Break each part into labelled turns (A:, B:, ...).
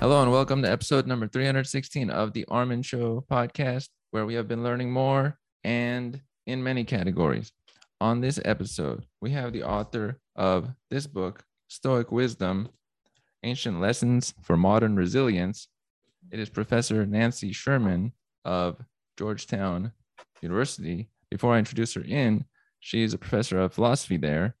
A: Hello and welcome to episode number 316 of the Armin Show podcast, where we have been learning more and in many categories. On this episode, we have the author of this book, Stoic Wisdom Ancient Lessons for Modern Resilience. It is Professor Nancy Sherman of Georgetown University. Before I introduce her in, she is a professor of philosophy there.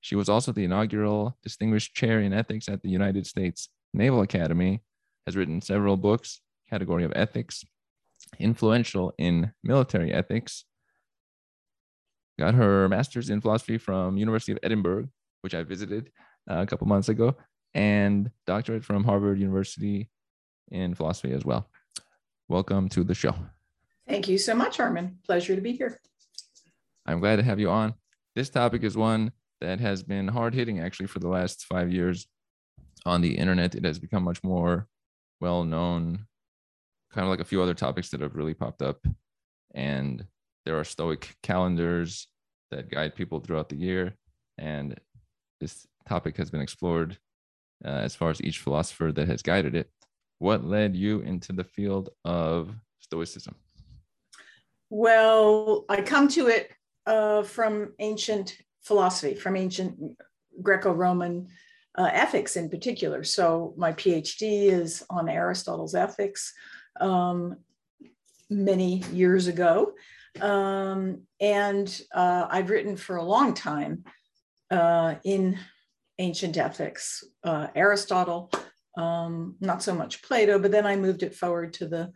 A: She was also the inaugural Distinguished Chair in Ethics at the United States Naval Academy, has written several books, category of ethics, influential in military ethics. Got her master's in philosophy from University of Edinburgh, which I visited uh, a couple months ago, and doctorate from Harvard University in philosophy as well. Welcome to the show.
B: Thank you so much, Armin. Pleasure to be here.
A: I'm glad to have you on. This topic is one that has been hard hitting actually for the last five years on the internet. It has become much more well known, kind of like a few other topics that have really popped up. And there are Stoic calendars that guide people throughout the year. And this topic has been explored uh, as far as each philosopher that has guided it. What led you into the field of Stoicism?
B: Well, I come to it uh, from ancient philosophy, from ancient Greco Roman uh, ethics in particular. So my PhD is on Aristotle's ethics um, many years ago. Um, and uh, I've written for a long time uh, in ancient ethics, uh, Aristotle, um, not so much Plato, but then I moved it forward to the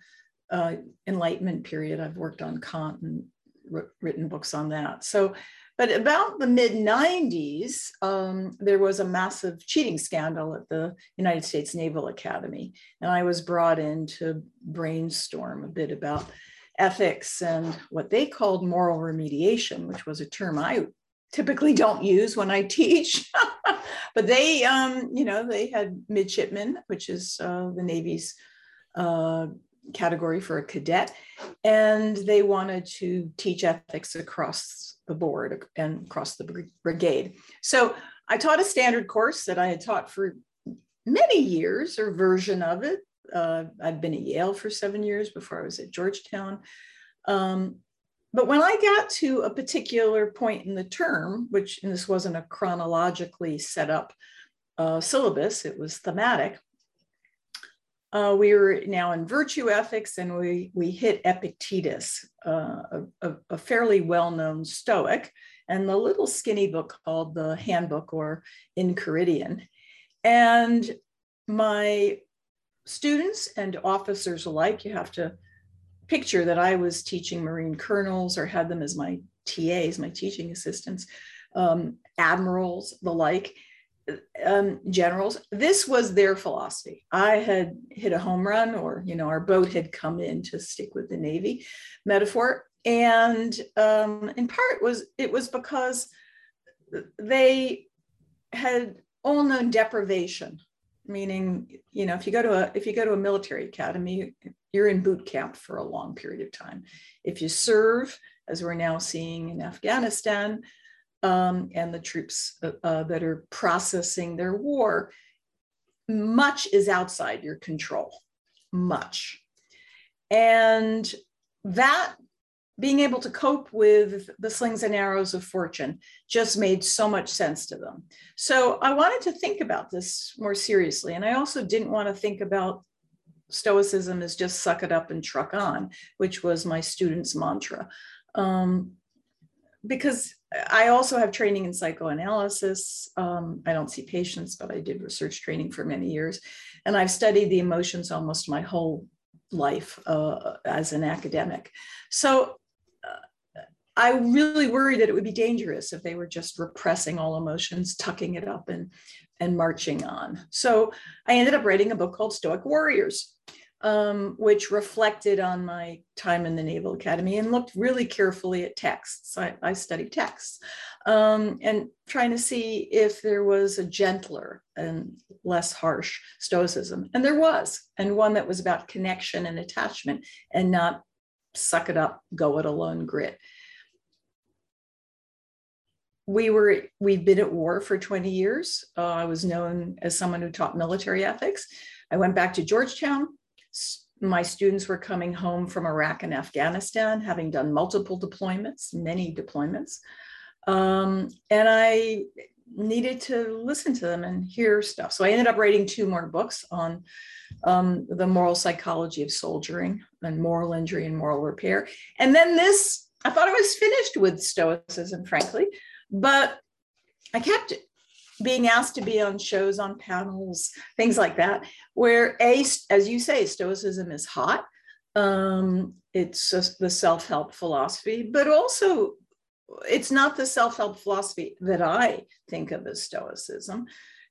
B: uh, Enlightenment period. I've worked on Kant and written books on that. So but about the mid 90s, um, there was a massive cheating scandal at the United States Naval Academy. And I was brought in to brainstorm a bit about ethics and what they called moral remediation, which was a term I typically don't use when I teach. but they, um, you know, they had midshipmen, which is uh, the Navy's uh, category for a cadet, and they wanted to teach ethics across the board and across the brigade. So I taught a standard course that I had taught for many years, or version of it. Uh, I'd been at Yale for seven years before I was at Georgetown. Um, but when I got to a particular point in the term, which this wasn't a chronologically set up uh, syllabus, it was thematic, uh, we were now in virtue ethics and we, we hit Epictetus, uh, a, a, fairly well-known Stoic, and the little skinny book called the Handbook or Enchiridion. And my students and officers alike, you have to picture that I was teaching Marine colonels or had them as my TAs, my teaching assistants, um, admirals, the like um, generals, this was their philosophy. I had hit a home run, or you know, our boat had come in to stick with the Navy metaphor, and um, in part was it was because they had all known deprivation, meaning you know, if you go to a if you go to a military academy, you're in boot camp for a long period of time. If you serve, as we're now seeing in Afghanistan, um, and the troops uh, uh, that are processing their war, much is outside your control, much. And that being able to cope with the slings and arrows of fortune just made so much sense to them. So I wanted to think about this more seriously. And I also didn't want to think about Stoicism as just suck it up and truck on, which was my students' mantra. Um, because I also have training in psychoanalysis. Um, I don't see patients, but I did research training for many years. And I've studied the emotions almost my whole life uh, as an academic. So uh, I really worried that it would be dangerous if they were just repressing all emotions, tucking it up, and, and marching on. So I ended up writing a book called Stoic Warriors um, which reflected on my time in the Naval Academy and looked really carefully at texts. I, I studied texts um, and trying to see if there was a gentler and less harsh Stoicism. And there was, and one that was about connection and attachment and not suck it up, go it alone grit. We were, we've been at war for 20 years. Uh, I was known as someone who taught military ethics. I went back to Georgetown. My students were coming home from Iraq and Afghanistan, having done multiple deployments, many deployments. Um, and I needed to listen to them and hear stuff. So I ended up writing two more books on um, the moral psychology of soldiering and moral injury and moral repair. And then this, I thought I was finished with Stoicism, frankly, but I kept being asked to be on shows, on panels, things like that, where a, as you say, Stoicism is hot. Um, it's just the self-help philosophy, but also it's not the self-help philosophy that I think of as Stoicism.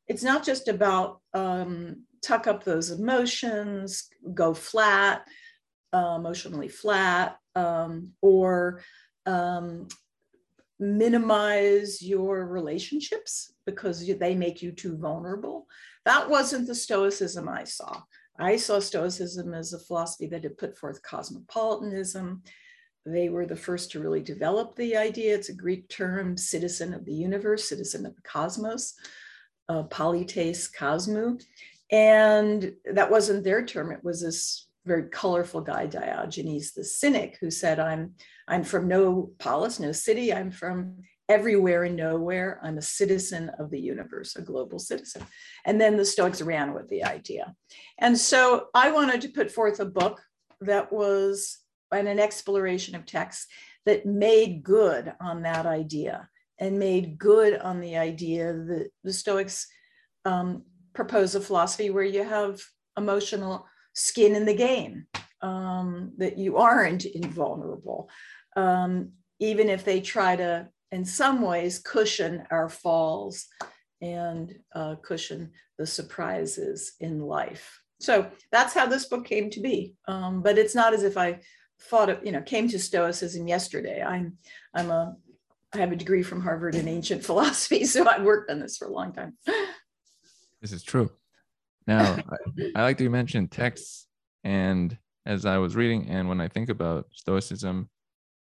B: It's not just about um, tuck up those emotions, go flat, uh, emotionally flat, um, or um, minimize your relationships because they make you too vulnerable. That wasn't the Stoicism I saw. I saw Stoicism as a philosophy that had put forth cosmopolitanism. They were the first to really develop the idea. It's a Greek term, citizen of the universe, citizen of the cosmos, uh, polites cosmou. And that wasn't their term. It was this very colorful guy, Diogenes the Cynic, who said, I'm, I'm from no polis, no city. I'm from everywhere and nowhere. I'm a citizen of the universe, a global citizen. And then the Stoics ran with the idea. And so I wanted to put forth a book that was an, an exploration of texts that made good on that idea and made good on the idea that the Stoics um, propose a philosophy where you have emotional skin in the game, um, that you aren't invulnerable, um, even if they try to, in some ways, cushion our falls and uh, cushion the surprises in life. So that's how this book came to be. Um, but it's not as if I thought of, you know, came to Stoicism yesterday. I'm, I'm a, I have a degree from Harvard in ancient philosophy, so I've worked on this for a long time.
A: This is true. Now, I, I like to mention texts, and as I was reading, and when I think about Stoicism,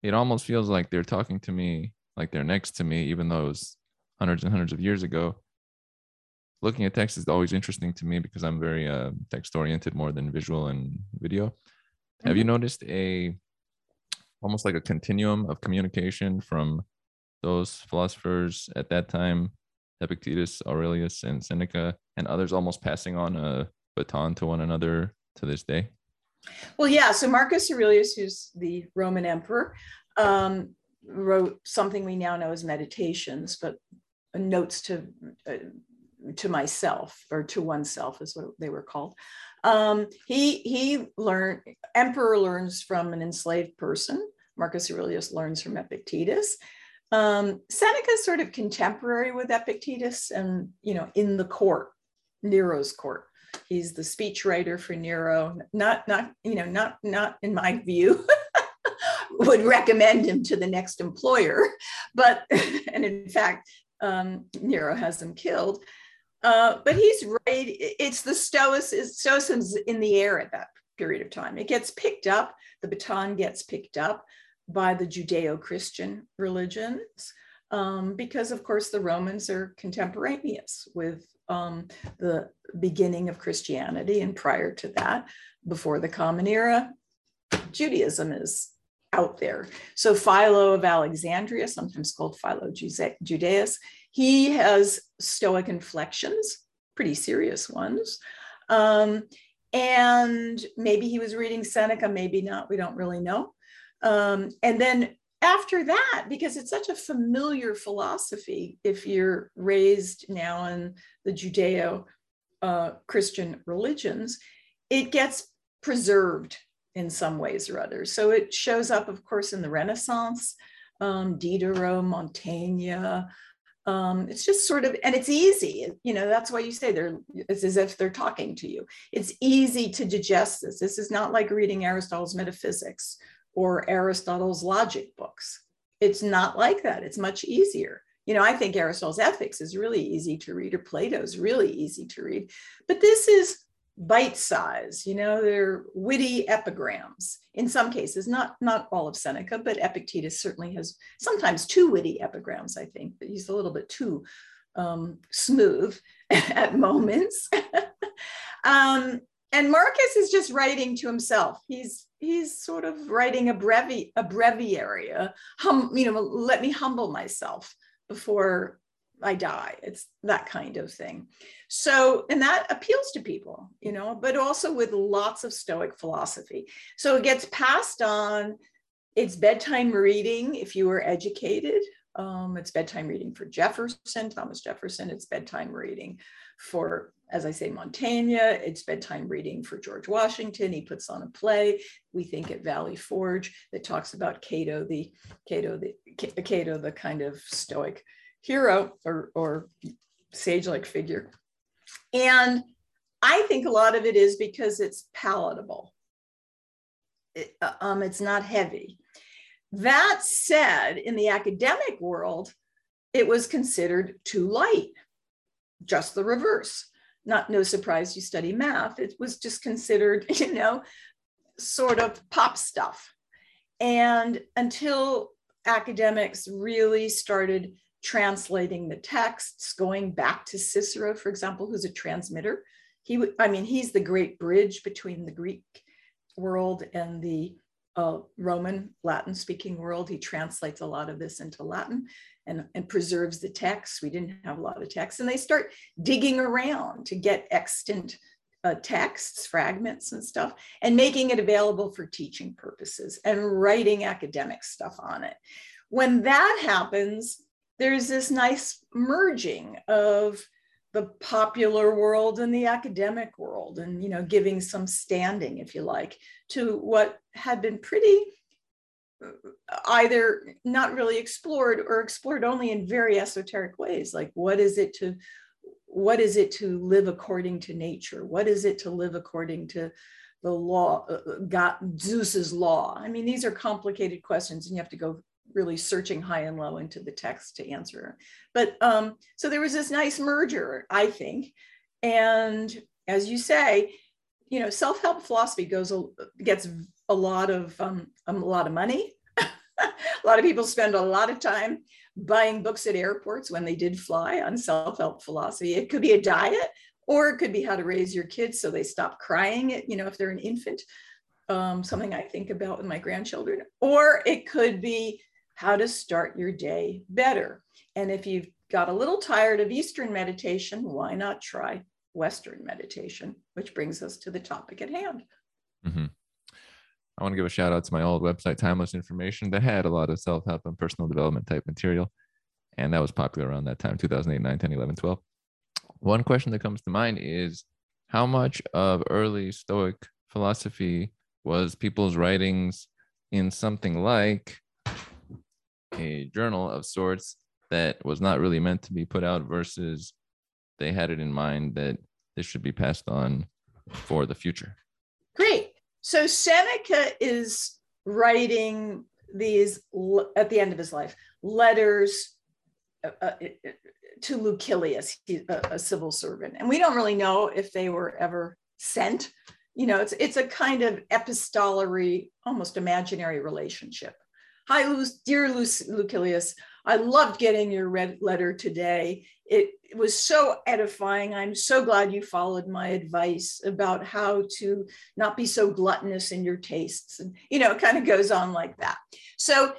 A: it almost feels like they're talking to me, like they're next to me, even though it was hundreds and hundreds of years ago. Looking at text is always interesting to me because I'm very uh, text oriented more than visual and video. Mm-hmm. Have you mm-hmm. noticed a almost like a continuum of communication from those philosophers at that time Epictetus, Aurelius, and Seneca, and others almost passing on a baton to one another to this day?
B: Well, yeah. So Marcus Aurelius, who's the Roman emperor, um, wrote something we now know as Meditations, but notes to uh, to myself or to oneself is what they were called. Um, he he learned emperor learns from an enslaved person. Marcus Aurelius learns from Epictetus. Um, Seneca is sort of contemporary with Epictetus and, you know, in the court, Nero's court. He's the speechwriter for Nero. Not, not, you know, not, not in my view, would recommend him to the next employer. But, and in fact, um, Nero has him killed. Uh, but he's right. It's the Stoicism, Stoicism's in the air at that period of time. It gets picked up. The baton gets picked up by the Judeo Christian religions, um, because of course the Romans are contemporaneous with um, the beginning of Christianity. And prior to that, before the Common Era, Judaism is out there. So Philo of Alexandria, sometimes called Philo Judaeus, he has Stoic inflections, pretty serious ones. Um, and maybe he was reading Seneca, maybe not, we don't really know. Um, and then after that, because it's such a familiar philosophy, if you're raised now in the Judeo uh, Christian religions, it gets preserved in some ways or others. So it shows up, of course, in the Renaissance, um, Diderot, Montaigne. Um, it's just sort of, and it's easy. You know, that's why you say they're, it's as if they're talking to you. It's easy to digest this. This is not like reading Aristotle's Metaphysics or Aristotle's logic books. It's not like that. It's much easier. You know, I think Aristotle's Ethics is really easy to read, or Plato's really easy to read. But this is bite size, you know, they're witty epigrams in some cases, not, not all of Seneca, but Epictetus certainly has sometimes too witty epigrams, I think, but he's a little bit too um, smooth at moments. Um, and Marcus is just writing to himself. He's he's sort of writing a brevi a breviary, a hum, you know, let me humble myself before I die. It's that kind of thing. So, and that appeals to people, you know, but also with lots of Stoic philosophy. So it gets passed on. It's bedtime reading if you were educated. Um, it's bedtime reading for Jefferson, Thomas Jefferson. It's bedtime reading for, as I say, Montaigne. It's bedtime reading for George Washington. He puts on a play. We think at Valley Forge that talks about Cato, the Cato, the Cato, the kind of Stoic hero or, or sage-like figure. And I think a lot of it is because it's palatable. It, uh, um, it's not heavy. That said, in the academic world, it was considered too light, just the reverse. Not no surprise you study math. It was just considered, you know, sort of pop stuff. And until academics really started translating the texts, going back to Cicero, for example, who's a transmitter. He, I mean, he's the great bridge between the Greek world and the Roman Latin speaking world. He translates a lot of this into Latin and, and preserves the text. We didn't have a lot of text. And they start digging around to get extant uh, texts, fragments, and stuff, and making it available for teaching purposes and writing academic stuff on it. When that happens, there's this nice merging of the popular world and the academic world and you know giving some standing if you like to what had been pretty uh, either not really explored or explored only in very esoteric ways like what is it to what is it to live according to nature? What is it to live according to the law uh, uh, god zeus's law? I mean these are complicated questions and you have to go really searching high and low into the text to answer. But um, so there was this nice merger, I think. And as you say, you know, self-help philosophy goes gets a lot of um, a lot of money. a lot of people spend a lot of time buying books at airports when they did fly on self-help philosophy. It could be a diet, or it could be how to raise your kids so they stop crying. You know, if they're an infant, um, something I think about with my grandchildren, or it could be how to start your day better. And if you've got a little tired of Eastern meditation, why not try Western meditation, which brings us to the topic at hand.
A: Mm-hmm. I want to give a shout out to my old website, Timeless Information, that had a lot of self help and personal development type material. And that was popular around that time 2008, 9, 10, 11, 12. One question that comes to mind is how much of early Stoic philosophy was people's writings in something like a journal of sorts that was not really meant to be put out versus they had it in mind that this should be passed on for the future.
B: Great. So Seneca is writing these at the end of his life letters uh, uh, to Lucilius, a civil servant, and we don't really know if they were ever sent. You know, it's it's a kind of epistolary, almost imaginary relationship. Hi, dear Lucilius. I loved getting your red letter today. It, it was so edifying. I'm so glad you followed my advice about how to not be so gluttonous in your tastes. And, you know, it kind of goes on like that. So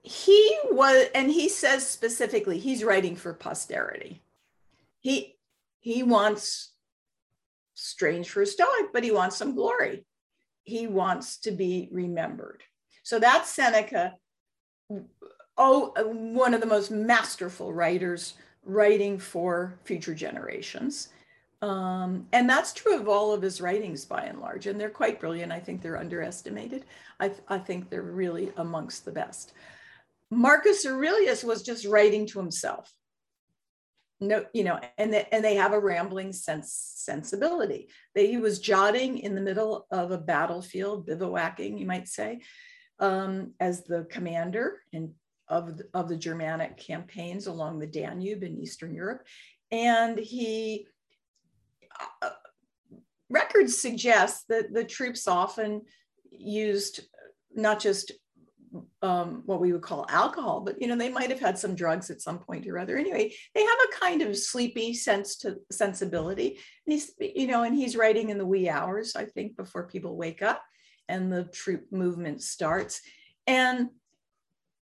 B: he was, and he says specifically, he's writing for posterity. He, he wants, strange for a Stoic, but he wants some glory. He wants to be remembered. So that's Seneca, oh, one of the most masterful writers writing for future generations. Um, and that's true of all of his writings by and large. And they're quite brilliant. I think they're underestimated. I, th- I think they're really amongst the best. Marcus Aurelius was just writing to himself. No, you know, and they, and they have a rambling sense sensibility. They, he was jotting in the middle of a battlefield, bivouacking, you might say, um, as the commander in, of, the, of the Germanic campaigns along the Danube in Eastern Europe. And he, uh, records suggest that the troops often used not just um, what we would call alcohol, but you know, they might have had some drugs at some point or other. Anyway, they have a kind of sleepy sense to sensibility. And he's, you know, and he's writing in the wee hours, I think, before people wake up and the troop movement starts. And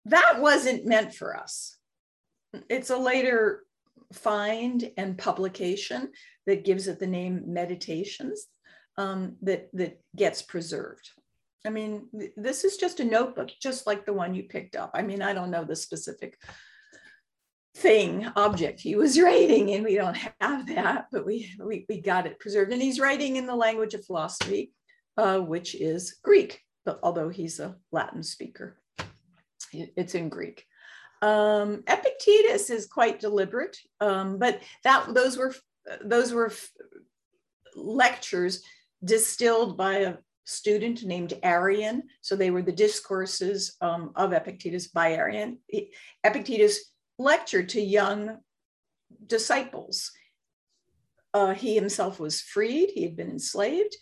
B: that wasn't meant for us. It's a later find and publication that gives it the name Meditations um, that, that gets preserved. I mean, this is just a notebook, just like the one you picked up. I mean, I don't know the specific thing, object he was writing, and we don't have that, but we, we, we got it preserved. And he's writing in the language of philosophy, uh, which is Greek, but although he's a Latin speaker, it's in Greek. Um, Epictetus is quite deliberate, um, but that those were those were lectures distilled by a student named Arrian. So they were the discourses um, of Epictetus by Arrian. Epictetus lectured to young disciples. Uh, he himself was freed, he had been enslaved,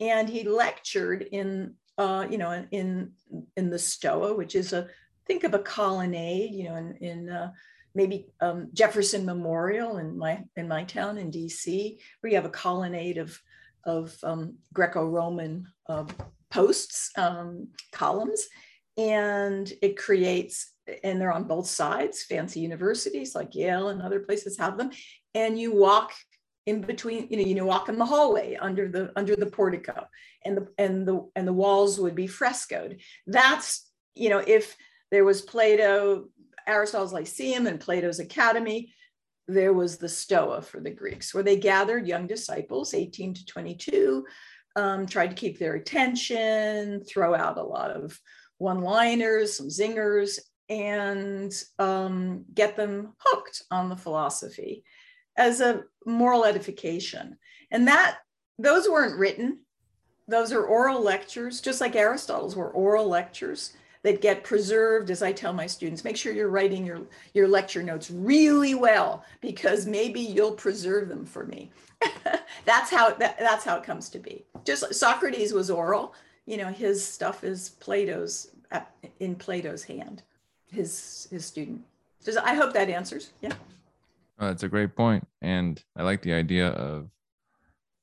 B: and he lectured in, uh, you know, in, in the Stoa, which is a, think of a colonnade, you know, in, in uh, maybe um, Jefferson Memorial in my, in my town in DC, where you have a colonnade of of um, Greco-Roman uh, posts, um, columns, and it creates, and they're on both sides, fancy universities like Yale and other places have them, and you walk in between, you know, you know, walk in the hallway under the under the portico, and the and the and the walls would be frescoed. That's, you know, if there was Plato, Aristotle's Lyceum and Plato's Academy, there was the Stoa for the Greeks, where they gathered young disciples, 18 to 22, um, tried to keep their attention, throw out a lot of one liners, some zingers, and um, get them hooked on the philosophy as a moral edification. And that those weren't written, those are oral lectures, just like Aristotle's were oral lectures that get preserved as I tell my students, make sure you're writing your, your lecture notes really well because maybe you'll preserve them for me. that's how that, that's how it comes to be. Just Socrates was oral, you know, his stuff is Plato's uh, in Plato's hand, his his student. Does I hope that answers. Yeah.
A: Uh, oh, that's a great point. And I like the idea of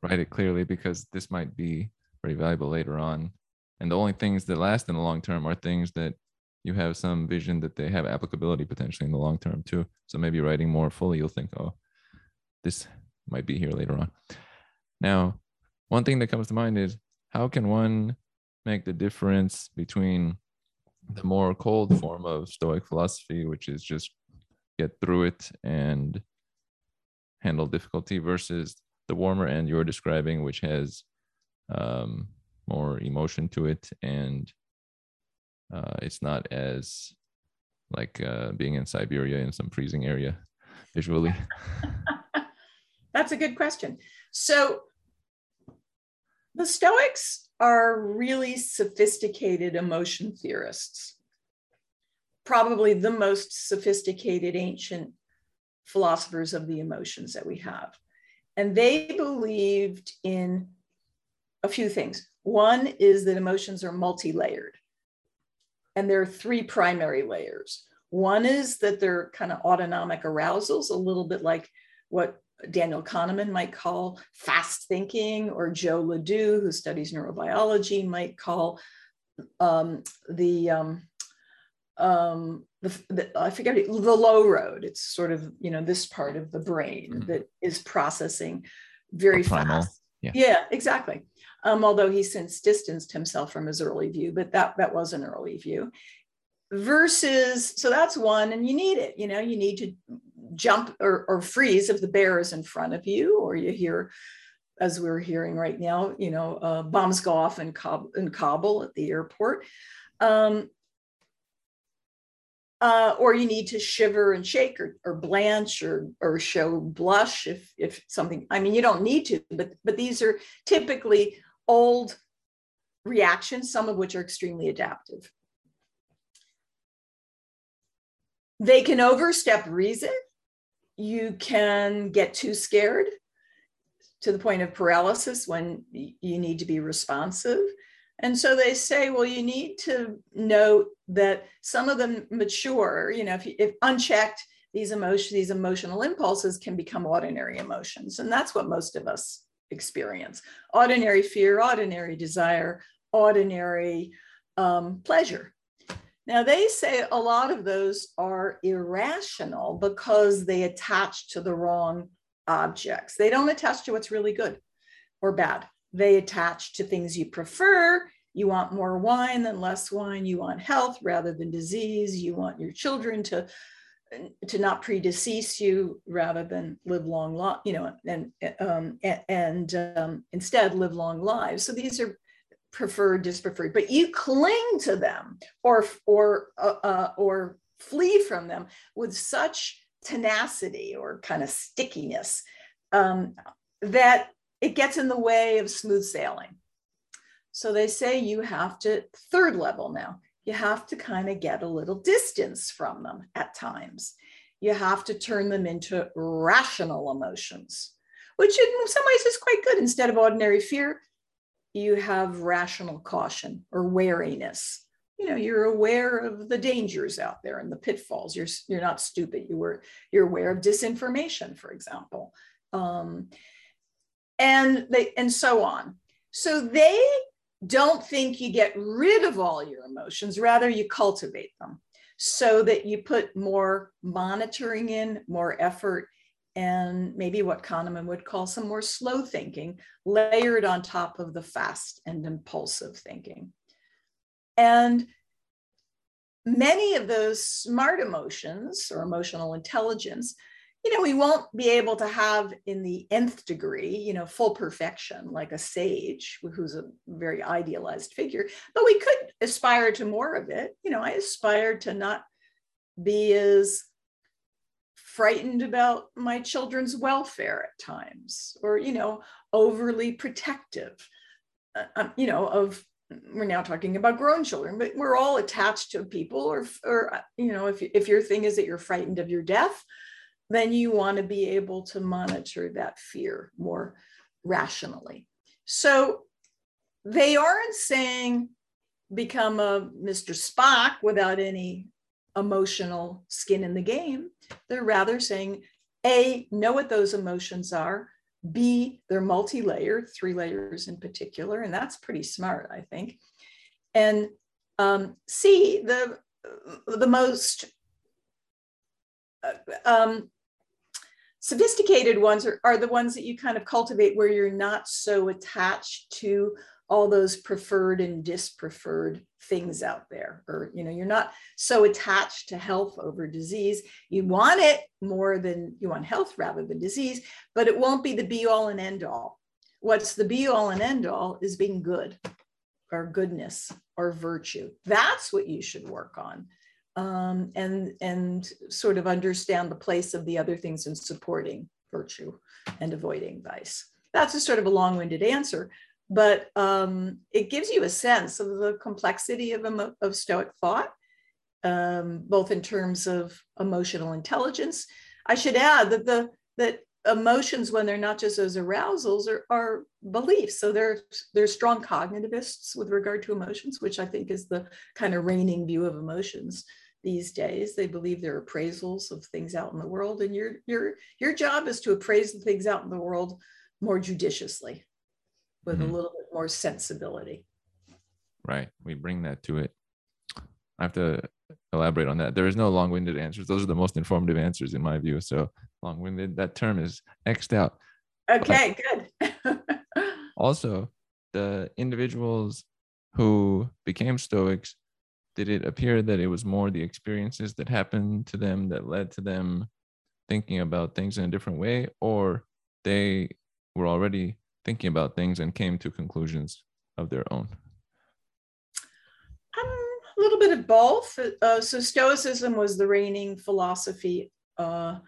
A: write it clearly because this might be very valuable later on and the only things that last in the long term are things that you have some vision that they have applicability potentially in the long term too so maybe writing more fully you'll think oh this might be here later on now one thing that comes to mind is how can one make the difference between the more cold form of stoic philosophy which is just get through it and handle difficulty versus the warmer end you're describing which has um, more emotion to it and uh, it's not as like uh, being in Siberia in some freezing area visually?
B: That's a good question. So the Stoics are really sophisticated emotion theorists, probably the most sophisticated ancient philosophers of the emotions that we have. And they believed in a few things. One is that emotions are multi layered, and there are three primary layers. One is that they're kind of autonomic arousals, a little bit like what Daniel Kahneman might call fast thinking, or Joe LeDoux, who studies neurobiology, might call um, the, um, um, the, the, I forget the low road. It's sort of you know this part of the brain mm-hmm. that is processing very fast. Yeah. yeah, exactly um, although he since distanced himself from his early view, but that, that was an early view. Versus, so that's one, and you need it. You know, you need to jump or, or freeze if the bear is in front of you, or you hear, as we're hearing right now, you know, uh, bombs go off in, Kab- in Kabul at the airport. Um, uh, or you need to shiver and shake or, or blanch or, or show blush if, if something, I mean, you don't need to, but, but these are typically old reactions, some of which are extremely adaptive. They can overstep reason. You can get too scared to the point of paralysis when you need to be responsive. And so they say, well, you need to note that some of them mature, you know, if, if unchecked, these emotions, these emotional impulses can become ordinary emotions. And that's what most of us experience. Ordinary fear, ordinary desire, ordinary um, pleasure. Now, they say a lot of those are irrational because they attach to the wrong objects. They don't attach to what's really good or bad. They attach to things you prefer. You want more wine than less wine. You want health rather than disease. You want your children to to not predecease you rather than live long, lo- you know, and um, and um, instead live long lives. So these are preferred, dispreferred, but you cling to them or or uh, uh, or flee from them with such tenacity or kind of stickiness um, that it gets in the way of smooth sailing. So they say you have to third level now. You have to kind of get a little distance from them at times. You have to turn them into rational emotions, which in some ways is quite good. Instead of ordinary fear, you have rational caution or wariness. You know, you're aware of the dangers out there and the pitfalls. You're you're not stupid. You were you're aware of disinformation, for example, um, and they and so on. So they don't think you get rid of all your emotions. Rather, you cultivate them so that you put more monitoring in, more effort and maybe what Kahneman would call some more slow thinking, layered on top of the fast and impulsive thinking. And many of those smart emotions or emotional intelligence, you know, we won't be able to have in the nth degree, you know, full perfection like a sage who's a very idealized figure, but we could aspire to more of it. You know, I aspire to not be as frightened about my children's welfare at times or you know overly protective uh, um, you know of we're now talking about grown children but we're all attached to people or or uh, you know if, if your thing is that you're frightened of your death then you want to be able to monitor that fear more rationally so they aren't saying become a mr spock without any emotional skin in the game. They're rather saying, A, know what those emotions are. B, they're multi layered, three layers in particular, and that's pretty smart, I think. And um, C, the, the most uh, um, sophisticated ones are, are the ones that you kind of cultivate where you're not so attached to all those preferred and dispreferred things out there or you know you're not so attached to health over disease. You want it more than you want health rather than disease but it won't be the be all and end all what's the be all and end all is being good or goodness or virtue. That's what you should work on um, and and sort of understand the place of the other things in supporting virtue and avoiding vice that's a sort of a long-winded answer but um, it gives you a sense of the complexity of, of Stoic thought, um, both in terms of emotional intelligence. I should add that the that emotions, when they're not just those arousals, are, are beliefs. So they're they're strong cognitivists with regard to emotions, which I think is the kind of reigning view of emotions these days. They believe they're appraisals of things out in the world, and your your your job is to appraise the things out in the world more judiciously with mm-hmm. a little bit more sensibility.
A: Right. We bring that to it. I have to elaborate on that. There is no long-winded answers. Those are the most informative answers in my view. So long-winded, that term is xed out.
B: Okay, but good.
A: also, the individuals who became Stoics, did it appear that it was more the experiences that happened to them that led to them thinking about things in a different way, or they were already thinking about things and came to conclusions of their own?
B: Um, a little bit of both. Uh, so Stoicism was the reigning philosophy, uh,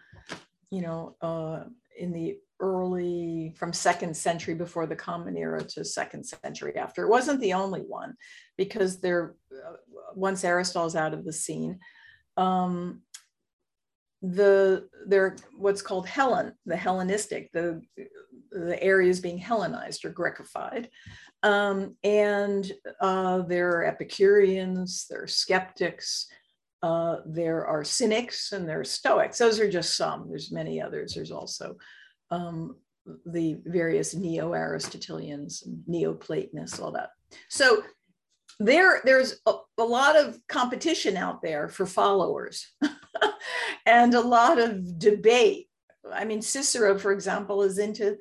B: you know, uh, in the early from second century before the common era to second century after it wasn't the only one because there uh, once aristotle's out of the scene um, the they're what's called hellen the hellenistic the the area is being Hellenized or Greckified. Um, and uh, there are Epicureans, there are skeptics, uh, there are cynics, and there are Stoics. Those are just some. There's many others. There's also um, the various Neo-Aristotelians, and Neoplatonists, all that. So there, there's a, a lot of competition out there for followers and a lot of debate. I mean, Cicero, for example, is into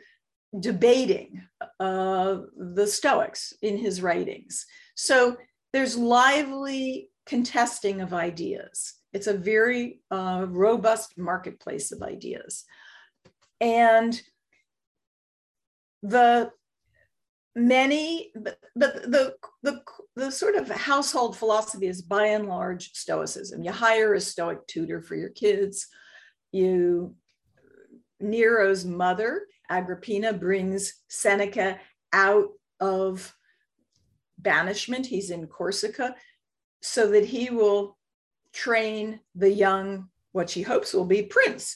B: debating uh, the Stoics in his writings. So there's lively contesting of ideas. It's a very uh, robust marketplace of ideas. And the many, but, the, the, the sort of household philosophy is by and large Stoicism. You hire a Stoic tutor for your kids. You, Nero's mother Agrippina brings Seneca out of banishment. He's in Corsica so that he will train the young, what she hopes will be prince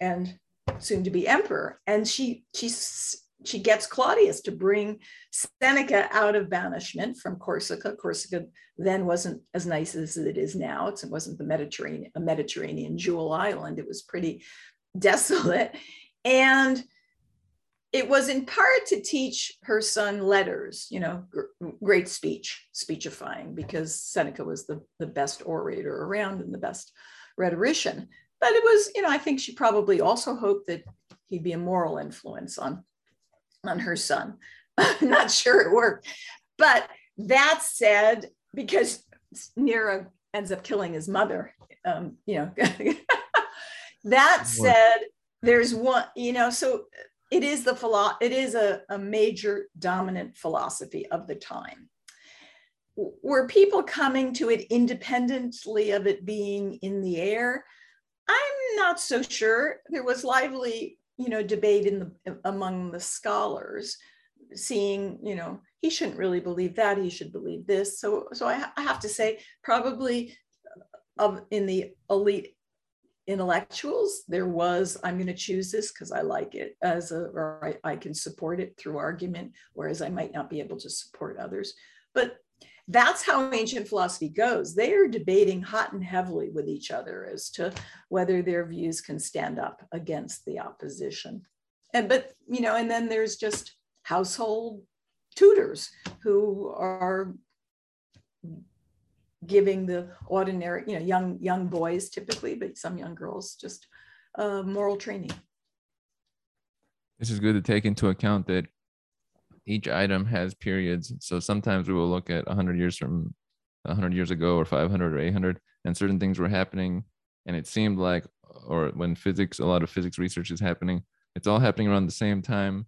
B: and soon to be emperor. And she, she, she gets Claudius to bring Seneca out of banishment from Corsica. Corsica then wasn't as nice as it is now. It wasn't the Mediterranean, a Mediterranean jewel island. It was pretty desolate. And it was in part to teach her son letters, you know, gr- great speech, speechifying, because Seneca was the, the best orator around and the best rhetorician. But it was, you know, I think she probably also hoped that he'd be a moral influence on, on her son. Not sure it worked. But that said, because Nero ends up killing his mother, um, you know, that said, there's one, you know, so it is the philo- it is a, a major dominant philosophy of the time were people coming to it independently of it being in the air i'm not so sure there was lively you know debate in the among the scholars seeing you know he shouldn't really believe that he should believe this. So so i, I have to say probably uh, of in the elite intellectuals there was i'm going to choose this because i like it as a or I, I, can support it through argument whereas i might not be able to support others. But that's how ancient philosophy goes they are debating hot and heavily with each other as to whether their views can stand up against the opposition and but you know and then there's just household tutors who are giving the ordinary, you know, young young boys typically, but some young girls just uh, moral training.
A: This is good to take into account that each item has periods. So sometimes we will look at 100 years from 100 years ago or 500 or 800, and certain things were happening, and it seemed like, or when physics, a lot of physics research is happening, it's all happening around the same time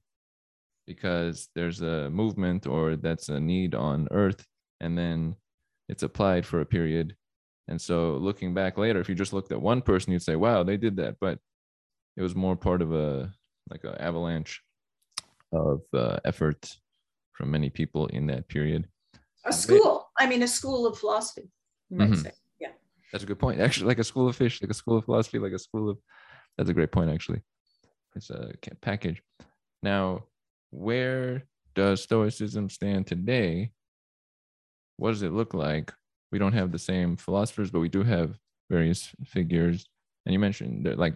A: because there's a movement or that's a need on Earth, and then it's applied for a period. And so looking back later, if you just looked at one person, you'd say, wow, they did that. But it was more part of a like an avalanche of uh, effort from many people in that period.
B: A school. I mean, a school of philosophy, you might mm-hmm. say. Yeah.
A: That's a good point. Actually, like a school of fish, like a school of philosophy, like a school of. That's a great point, actually. It's a package. Now, where does Stoicism stand today what does it look like? We don't have the same philosophers, but we do have various figures. And you mentioned that like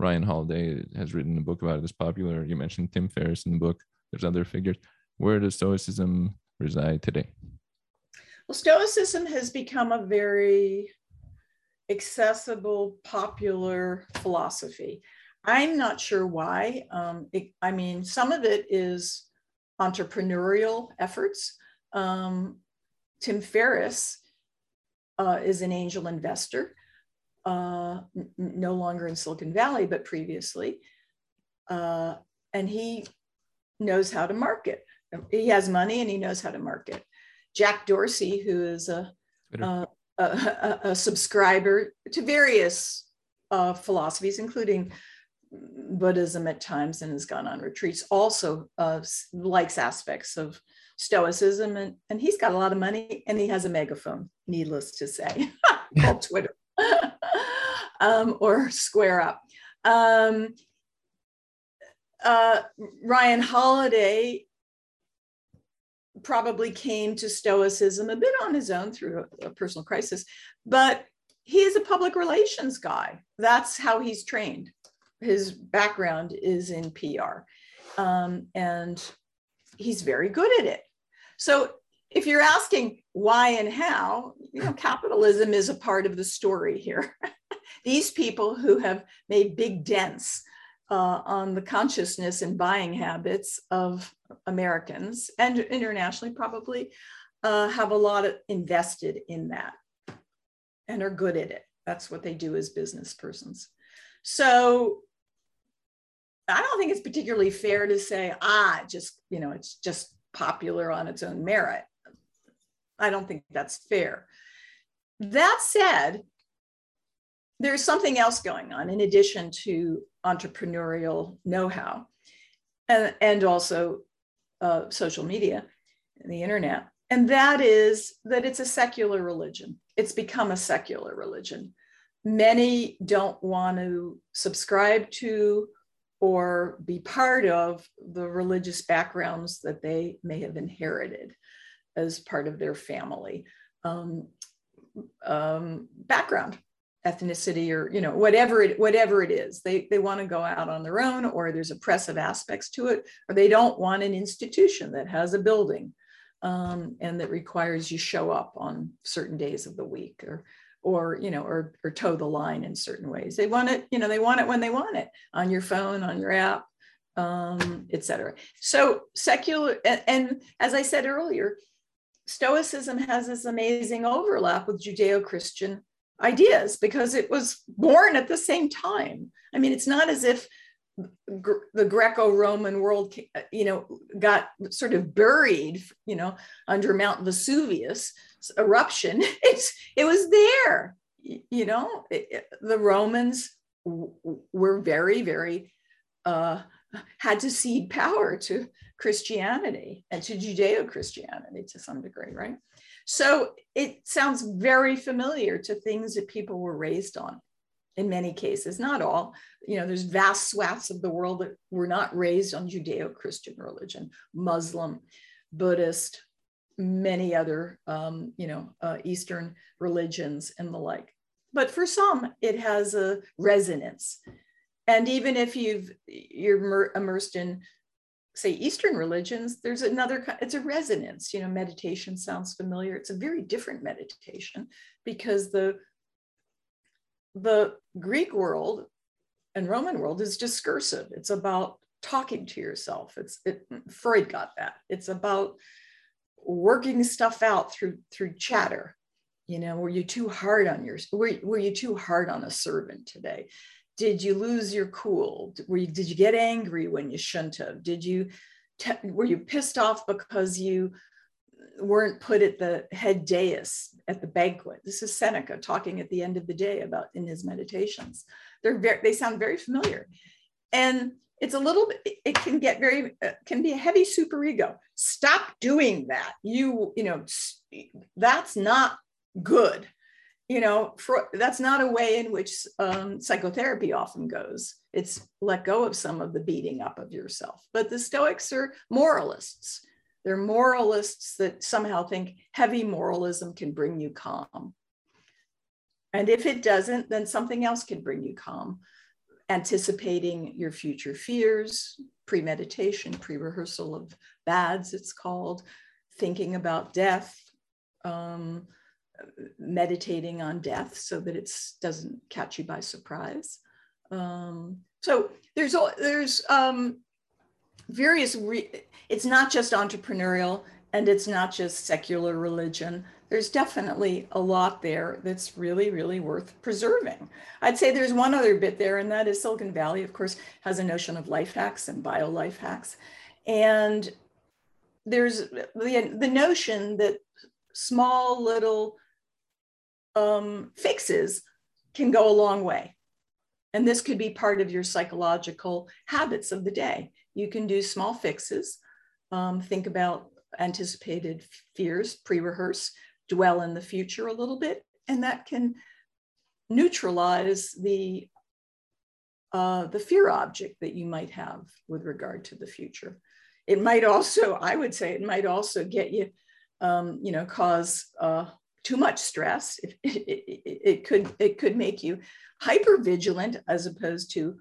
A: Ryan Holiday has written a book about it. It's popular. You mentioned Tim Ferriss in the book. There's other figures. Where does Stoicism reside today?
B: Well, Stoicism has become a very accessible, popular philosophy. I'm not sure why. Um, it, I mean, some of it is entrepreneurial efforts. Um, Tim Ferriss uh, is an angel investor, uh, n- no longer in Silicon Valley, but previously. Uh, and he knows how to market. He has money and he knows how to market. Jack Dorsey, who is a, a, a, a, subscriber to various uh, philosophies, including Buddhism at times, and has gone on retreats, also uh, likes aspects of stoicism and, and he's got a lot of money and he has a megaphone needless to say called twitter um, or square up um, uh, Ryan Holiday probably came to Stoicism a bit on his own through a, a personal crisis, but he is a public relations guy. That's how he's trained. His background is in PR, um, and he's very good at it. So if you're asking why and how, you know, capitalism is a part of the story here. These people who have made big dents uh, on the consciousness and buying habits of Americans and internationally probably uh, have a lot of invested in that and are good at it. That's what they do as business persons. So I don't think it's particularly fair to say, ah, just, you know, it's just popular on its own merit. I don't think that's fair. That said, there's something else going on in addition to entrepreneurial know-how and, and also uh, social media and the internet. And that is that it's a secular religion. It's become a secular religion. Many don't want to subscribe to or be part of the religious backgrounds that they may have inherited as part of their family um, um, background ethnicity or you know whatever it whatever it is. They they want to go out on their own or there's oppressive aspects to it or they don't want an institution that has a building um, and that requires you show up on certain days of the week or or you know or or toe the line in certain ways. They want it you know they want it when they want it on your phone on your app um, etc so secular and, and as i said earlier stoicism has this amazing overlap with judeo-christian ideas because it was born at the same time. I mean, it's not as if the Greco-Roman world, you know, got sort of buried, you know, under Mount Vesuvius eruption. It's it was there, you know. It, it, the Romans were very, very uh, had to cede power to Christianity and to Judeo-Christianity to some degree, right? So it sounds very familiar to things that people were raised on in many cases, not all. You know, there's vast swaths of the world that were not raised on Judeo Christian religion, Muslim, Buddhist, many other, um, you know, uh, Eastern religions and the like. But for some, it has a resonance. And even if you've you're immersed in say Eastern religions, there's another, it's a resonance, you know, meditation sounds familiar. It's a very different meditation because the, the Greek world and Roman world is discursive. It's about talking to yourself. It's, it, Freud got that. It's about working stuff out through, through chatter. You know, were you too hard on your, were, were you too hard on a servant today? Did you lose your cool? Were you, did you get angry when you shouldn't have? Did you were you pissed off because you weren't put at the head dais at the banquet? This is seneca talking at the end of the day about in his meditations. They're very they sound very familiar. And it's a little bit it can get very uh, can be a heavy super ego stop doing that. You you know that's not good you know, for, that's not a way in which um, psychotherapy often goes. It's let go of some of the beating up of yourself. But the Stoics are moralists. They're moralists that somehow think heavy moralism can bring you calm. And if it doesn't, then something else can bring you calm. Anticipating your future fears, premeditation, pre rehearsal of bads, it's called, thinking about death. Um, meditating on death so that it doesn't catch you by surprise. Um, so there's all, there's um, various. Re- it's not just entrepreneurial and it's not just secular religion. There's definitely a lot there that's really, really worth preserving. I'd say there's one other bit there, and that is Silicon Valley, of course, has a notion of life hacks and bio life hacks. And there's the, the notion that small little um, fixes can go a long way. And this could be part of your psychological habits of the day. You can do small fixes, um, think about anticipated fears, pre rehearse, dwell in the future a little bit, and that can neutralize the uh, the fear object that you might have with regard to the future. It might also, I would say, it might also get you, um, you know, cause uh, too much stress. It, it, it, could it could make you hyper vigilant as opposed to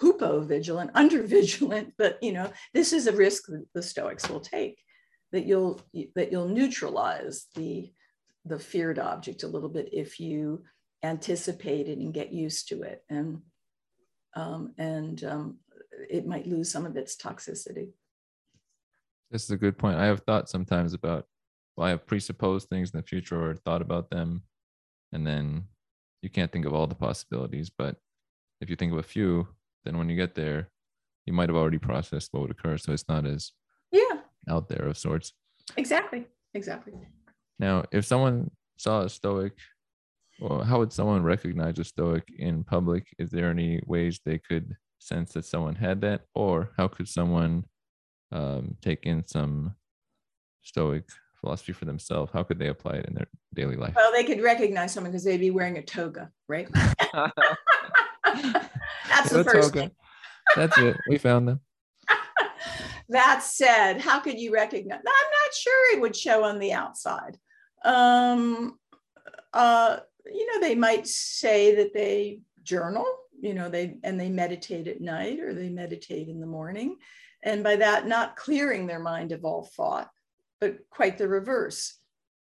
B: hupo vigilant, under vigilant. But you know, this is a risk that the Stoics will take that you'll that you'll neutralize the the feared object a little bit if you anticipate it and get used to it and um, and um, it might lose some of its toxicity.
A: This is a good point. I have thought sometimes about, well, I have presupposed things in the future or thought about them, and then you can't think of all the possibilities. But if you think of a few, then when you get there, you might have already processed what would occur. So it's not as
B: yeah
A: out there of sorts.
B: Exactly. Exactly.
A: Now, if someone saw a Stoic well, how would someone recognize a Stoic in public? Is there any ways they could sense that someone had that, or how could someone um, take in some Stoic philosophy for themselves? How could they apply it in their daily life?
B: Well, they could recognize someone because they'd be wearing a toga, right? That's the, the first toga. Thing.
A: That's it. We found them.
B: that said, how could you recognize? I'm not sure it would show on the outside. Um, uh, you know, they might say that they journal, you know, they and they meditate at night or they meditate in the morning. And by that, not clearing their mind of all thought, but quite the reverse,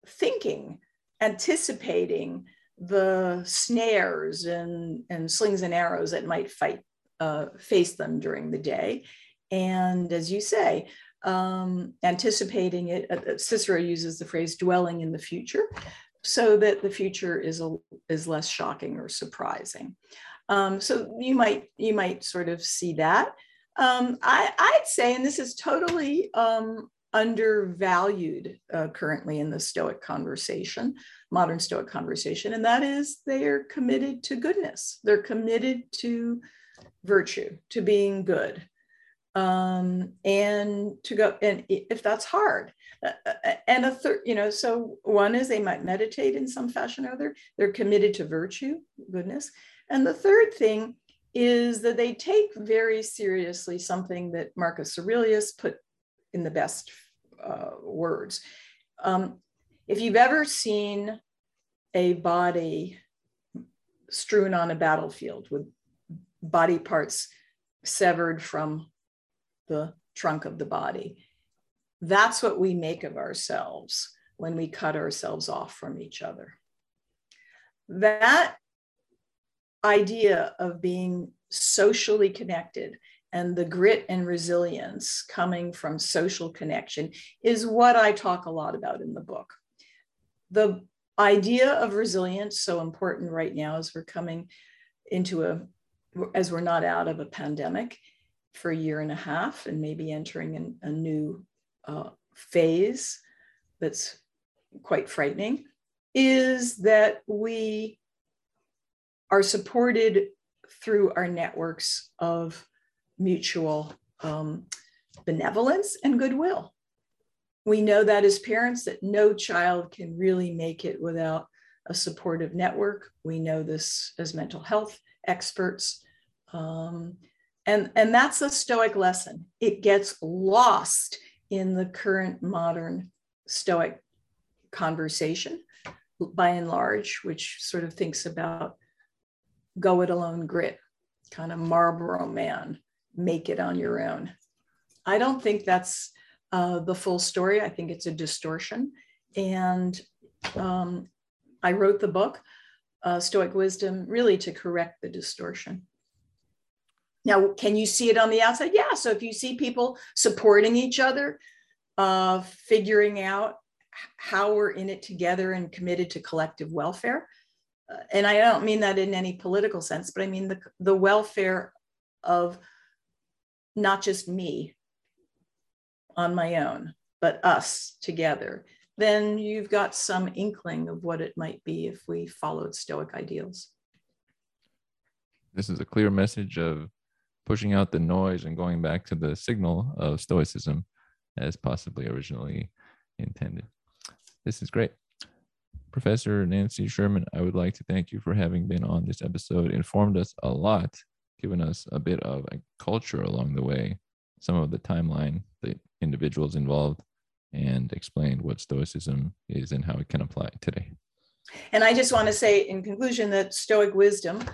B: thinking, anticipating the snares and, and slings and arrows that might fight uh, face them during the day. And as you say, um, anticipating it, uh, Cicero uses the phrase dwelling in the future so that the future is, a, is less shocking or surprising. Um, so you might, you might sort of see that. Um, I, would say, and this is totally um, undervalued uh, currently in the Stoic conversation, modern Stoic conversation, and that is they are committed to goodness. They're committed to virtue, to being good, um, and to go. And if that's hard, uh, uh, and a third, you know, so one is they might meditate in some fashion or other. They're committed to virtue, goodness. And the third thing is that they take very seriously something that Marcus Aurelius put in the best uh, words. Um, if you've ever seen a body strewn on a battlefield with body parts severed from the trunk of the body, that's what we make of ourselves when we cut ourselves off from each other. That idea of being socially connected and the grit and resilience coming from social connection is what I talk a lot about in the book. The idea of resilience so important right now as we're coming into a as we're not out of a pandemic for a year and a half and maybe entering an, a new uh, phase that's quite frightening is that we are supported through our networks of mutual um, benevolence and goodwill. We know that as parents that no child can really make it without a supportive network. We know this as mental health experts. Um, and, and that's a Stoic lesson. It gets lost in the current modern Stoic conversation, by and large, which sort of thinks about go it alone grit, kind of Marlboro man, make it on your own. I don't think that's uh, the full story. I think it's a distortion. And um, I wrote the book, uh, Stoic Wisdom, really to correct the distortion. Now, can you see it on the outside? Yeah. So if you see people supporting each other, uh, figuring out how we're in it together and committed to collective welfare. Uh, and I don't mean that in any political sense, but I mean the, the welfare of not just me on my own, but us together. Then you've got some inkling of what it might be if we followed Stoic ideals.
A: This is a clear message of pushing out the noise and going back to the signal of Stoicism as possibly originally intended. This is great. Professor Nancy Sherman, I would like to thank you for having been on this episode, informed us a lot given us a bit of a culture along the way, some of the timeline, the individuals involved, and explained what Stoicism is and how it can apply today.
B: And I just want to say, in conclusion, that Stoic wisdom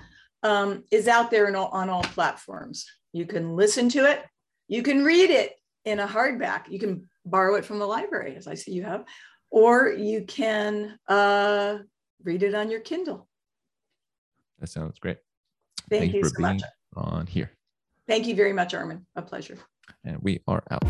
B: um, is out there all, on all platforms. You can listen to it, you can read it in a hardback, you can borrow it from the library, as I see you have, or you can uh, read it on your Kindle.
A: That sounds great.
B: Thank, Thank you, you so much.
A: on here.
B: Thank you very much, Armin. A pleasure.
A: And we are out.